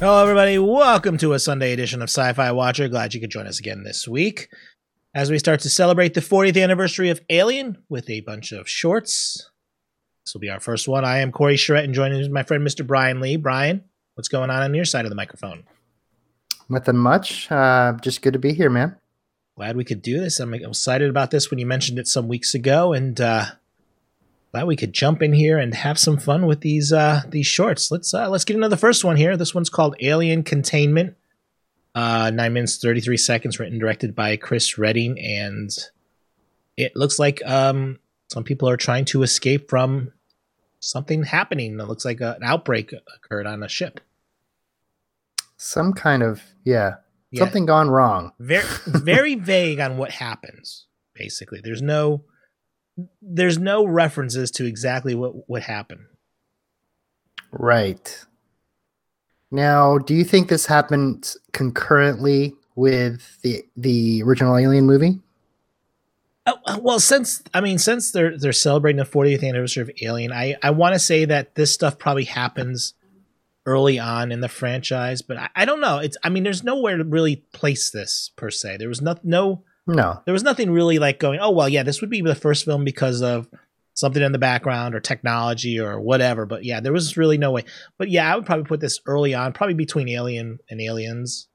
Hello, everybody. Welcome to a Sunday edition of Sci Fi Watcher. Glad you could join us again this week as we start to celebrate the 40th anniversary of Alien with a bunch of shorts. This will be our first one. I am Corey Charette, and joining my friend Mr. Brian Lee. Brian, what's going on on your side of the microphone? Nothing much. Uh, just good to be here, man. Glad we could do this. I'm excited about this when you mentioned it some weeks ago, and uh, glad we could jump in here and have some fun with these uh, these shorts. Let's uh, let's get into the first one here. This one's called Alien Containment. Uh, nine minutes thirty three seconds. Written directed by Chris Reading, and it looks like um, some people are trying to escape from something happening. It looks like a, an outbreak occurred on a ship. Some kind of yeah, yeah. something gone wrong. Very very vague on what happens. Basically, there's no there's no references to exactly what what happened. Right. Now, do you think this happened concurrently with the the original Alien movie? Uh, well, since I mean, since they're they're celebrating the 40th anniversary of Alien, I I want to say that this stuff probably happens early on in the franchise, but I, I, don't know. It's I mean, there's nowhere to really place this per se. There was no no no. There was nothing really like going, oh well, yeah, this would be the first film because of something in the background or technology or whatever. But yeah, there was really no way. But yeah, I would probably put this early on, probably between Alien and Aliens.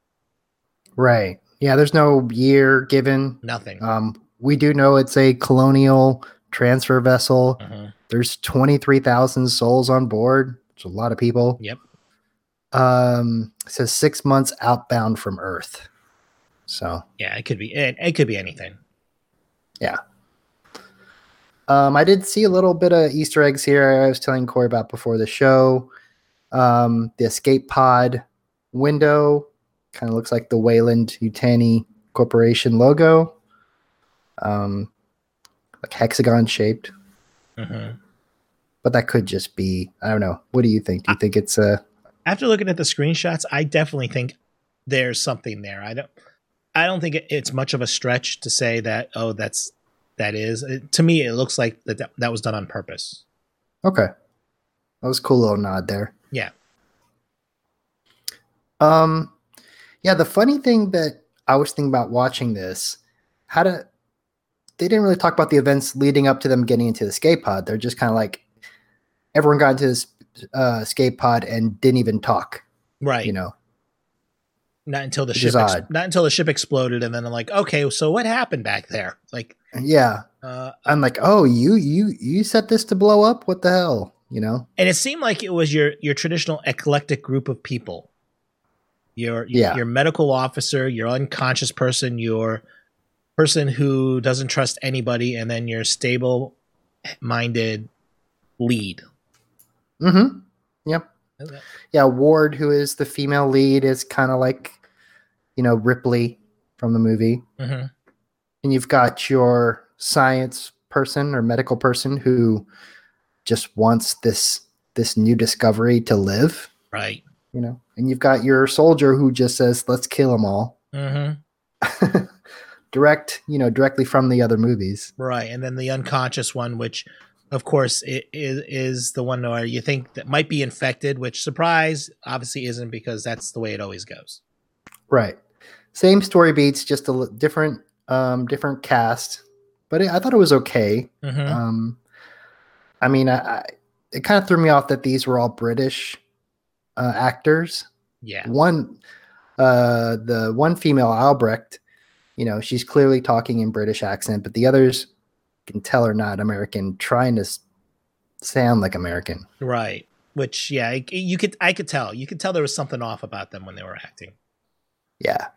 Right. Yeah, there's no year given. Nothing. Um, we do know it's a colonial transfer vessel. Uh-huh. There's 23,000 souls on board. It's a lot of people. Yep. Um, it says six months outbound from Earth. So yeah, it could be it, it could be anything. Yeah. Um, I did see a little bit of Easter eggs here. I was telling Corey about before the show. Um, the escape pod window kind of looks like the Weyland-Yutani Corporation logo, um, like hexagon shaped. Mm-hmm. But that could just be I don't know. What do you think? Do you think it's a? After looking at the screenshots, I definitely think there's something there. I don't. I don't think it's much of a stretch to say that. Oh, that's that is. It, to me, it looks like that that was done on purpose. Okay, that was a cool little nod there. Yeah. Um, yeah. The funny thing that I was thinking about watching this, how to, they didn't really talk about the events leading up to them getting into the skate pod. They're just kind of like everyone got into this uh, escape pod and didn't even talk. Right. You know, not until the ship ex- not until the ship exploded and then I'm like, okay, so what happened back there? Like Yeah. Uh, I'm like, "Oh, you you you set this to blow up? What the hell?" You know? And it seemed like it was your your traditional eclectic group of people. Your yeah. your medical officer, your unconscious person, your person who doesn't trust anybody and then your stable minded lead. Mm Mhm. Yep. Yeah, Ward, who is the female lead, is kind of like, you know, Ripley from the movie. Mm-hmm. And you've got your science person or medical person who just wants this this new discovery to live. Right. You know, and you've got your soldier who just says, "Let's kill them all." Mm-hmm. Direct, you know, directly from the other movies. Right, and then the unconscious one, which of course, it is, is the one where you think that might be infected, which surprise obviously isn't because that's the way it always goes. Right. Same story beats, just a different, um, different cast, but it, I thought it was okay. Mm-hmm. Um, I mean, I, I, it kind of threw me off that these were all British uh, actors. Yeah. One, uh, the one female Albrecht, you know, she's clearly talking in British accent, but the others can tell are not American, trying to sound like American. Right. Which, yeah, you could, I could tell. You could tell there was something off about them when they were acting. Yeah.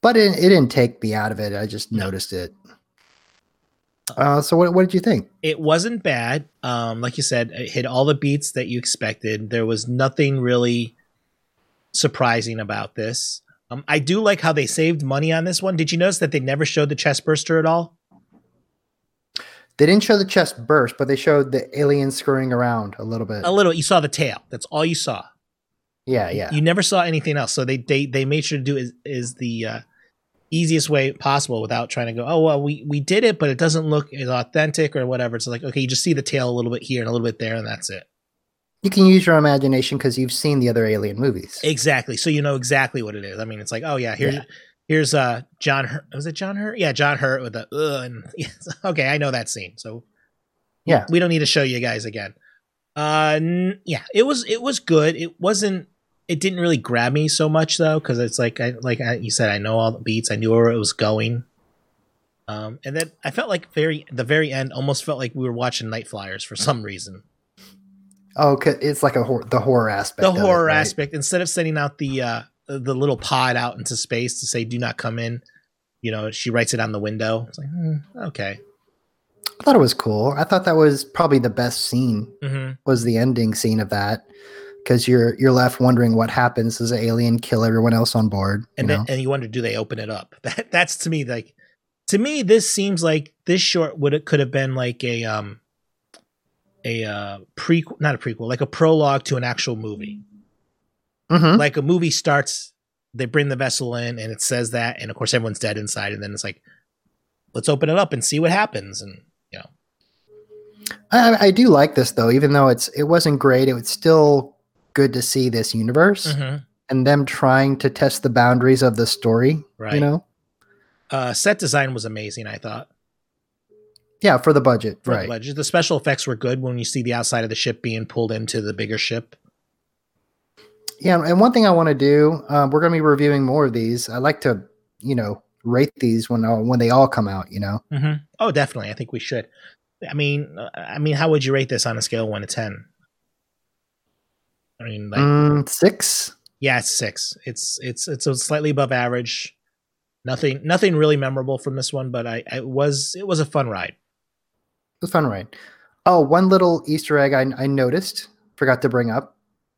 But it, it didn't take me out of it. I just noticed it. Uh, so what, what did you think? It wasn't bad. Um, like you said, it hit all the beats that you expected. There was nothing really surprising about this. Um, I do like how they saved money on this one. Did you notice that they never showed the chest burster at all? They didn't show the chest burst, but they showed the alien screwing around a little bit. A little. You saw the tail. That's all you saw. Yeah, yeah. You never saw anything else. So they they they made sure to do is is the uh, easiest way possible without trying to go. Oh well, we we did it, but it doesn't look as authentic or whatever. It's like okay, you just see the tail a little bit here and a little bit there, and that's it. You can use your imagination because you've seen the other Alien movies. Exactly. So you know exactly what it is. I mean, it's like, oh yeah, here's Yeah. Here's uh John. Hurt. Was it John Hurt? Yeah, John Hurt with the Ugh, and yes, okay, I know that scene. So Yeah. we don't need to show you guys again. Uh, n- yeah, it was it was good. It wasn't. It didn't really grab me so much though, because it's like I like I, you said, I know all the beats. I knew where it was going. Um, and then I felt like very the very end almost felt like we were watching Nightflyers for some reason. Oh, 'cause it's like a hor- the horror aspect. the of it, horror right? aspect instead of sending out the uh the little pod out into space to say do not come in you know she writes it on the window it's like hmm, okay I thought it was cool. I thought that was probably the best scene. hmm Was the ending scene of that because you're you're left wondering what happens. Does the alien kill everyone else on board? and you then and you wonder do they open it up that that's to me like to me this seems like this short would it could have been like a um a uh prequel not a prequel like a prologue to an actual movie Mhm. like a movie starts they bring the vessel in and it says that and of course everyone's dead inside and then it's like let's open it up and see what happens and you know I, I do like this though, even though it's it wasn't great. It was still good to see this universe Mhm. and them trying to test the boundaries of the story. Right. You know, Uh, set design was amazing. I thought. yeah, for the budget, For the right? budget. The special effects were good when you see the outside of the ship being pulled into the bigger ship. Yeah, and one thing I want to do, um, we're going to be reviewing more of these. I like to, you know, rate these when uh, when they all come out. You know, Mm-hmm. Oh, definitely. I think we should. I mean, uh, I mean, how would you rate this on a scale of one to ten? I mean, like, mm, six. yeah, it's six. It's it's it's a slightly above average. Nothing, nothing really memorable from this one, but I, I was it was a fun ride. It was fun, ride. Oh, one little Easter egg I, I noticed, forgot to bring up,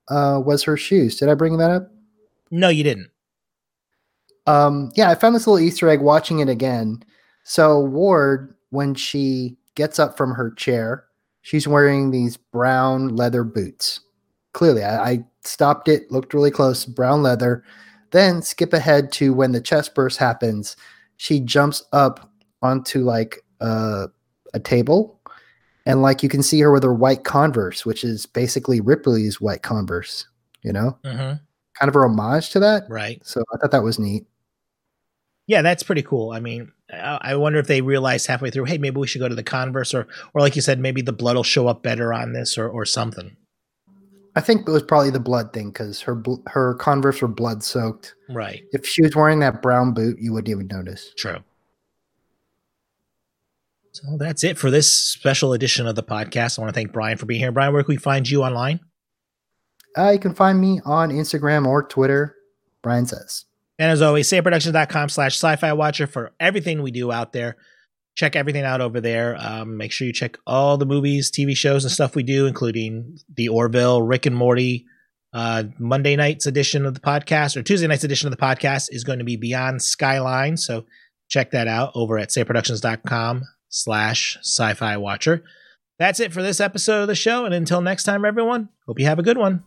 uh, was her shoes. Did I bring that up? No, you didn't. Um, yeah, I found this little Easter egg watching it again. So Ward, when she gets up from her chair, she's wearing these brown leather boots. Clearly, I, I stopped it, looked really close, brown leather. Then skip ahead to when the chest burst happens. She jumps up onto like uh, a table, and like you can see her with her white Converse, which is basically Ripley's white Converse. You know, Mm-hmm. kind of a homage to that. Right. So I thought that was neat. Yeah, that's pretty cool. I mean, I I wonder if they realized halfway through, hey, maybe we should go to the Converse, or, or like you said, maybe the blood will show up better on this, or, or something. I think it was probably the blood thing because her her Converse were blood soaked. Right. If she was wearing that brown boot, you wouldn't even notice. True. So that's it for this special edition of the podcast. I want to thank Brian for being here. Brian, where can we find you online? Uh, you can find me on Instagram or Twitter. Brian says. And as always, sayitproductions.com slash sci-fi watcher for everything we do out there. Check everything out over there. Um, make sure you check all the movies, TV shows, and stuff we do, including the Orville, Rick and Morty. Uh, Monday night's edition of the podcast, or Tuesday night's edition of the podcast, is going to be Beyond Skyline. So check that out over at sayitproductions.com slash sci-fi watcher. That's it for this episode of the show. And until next time, everyone, hope you have a good one.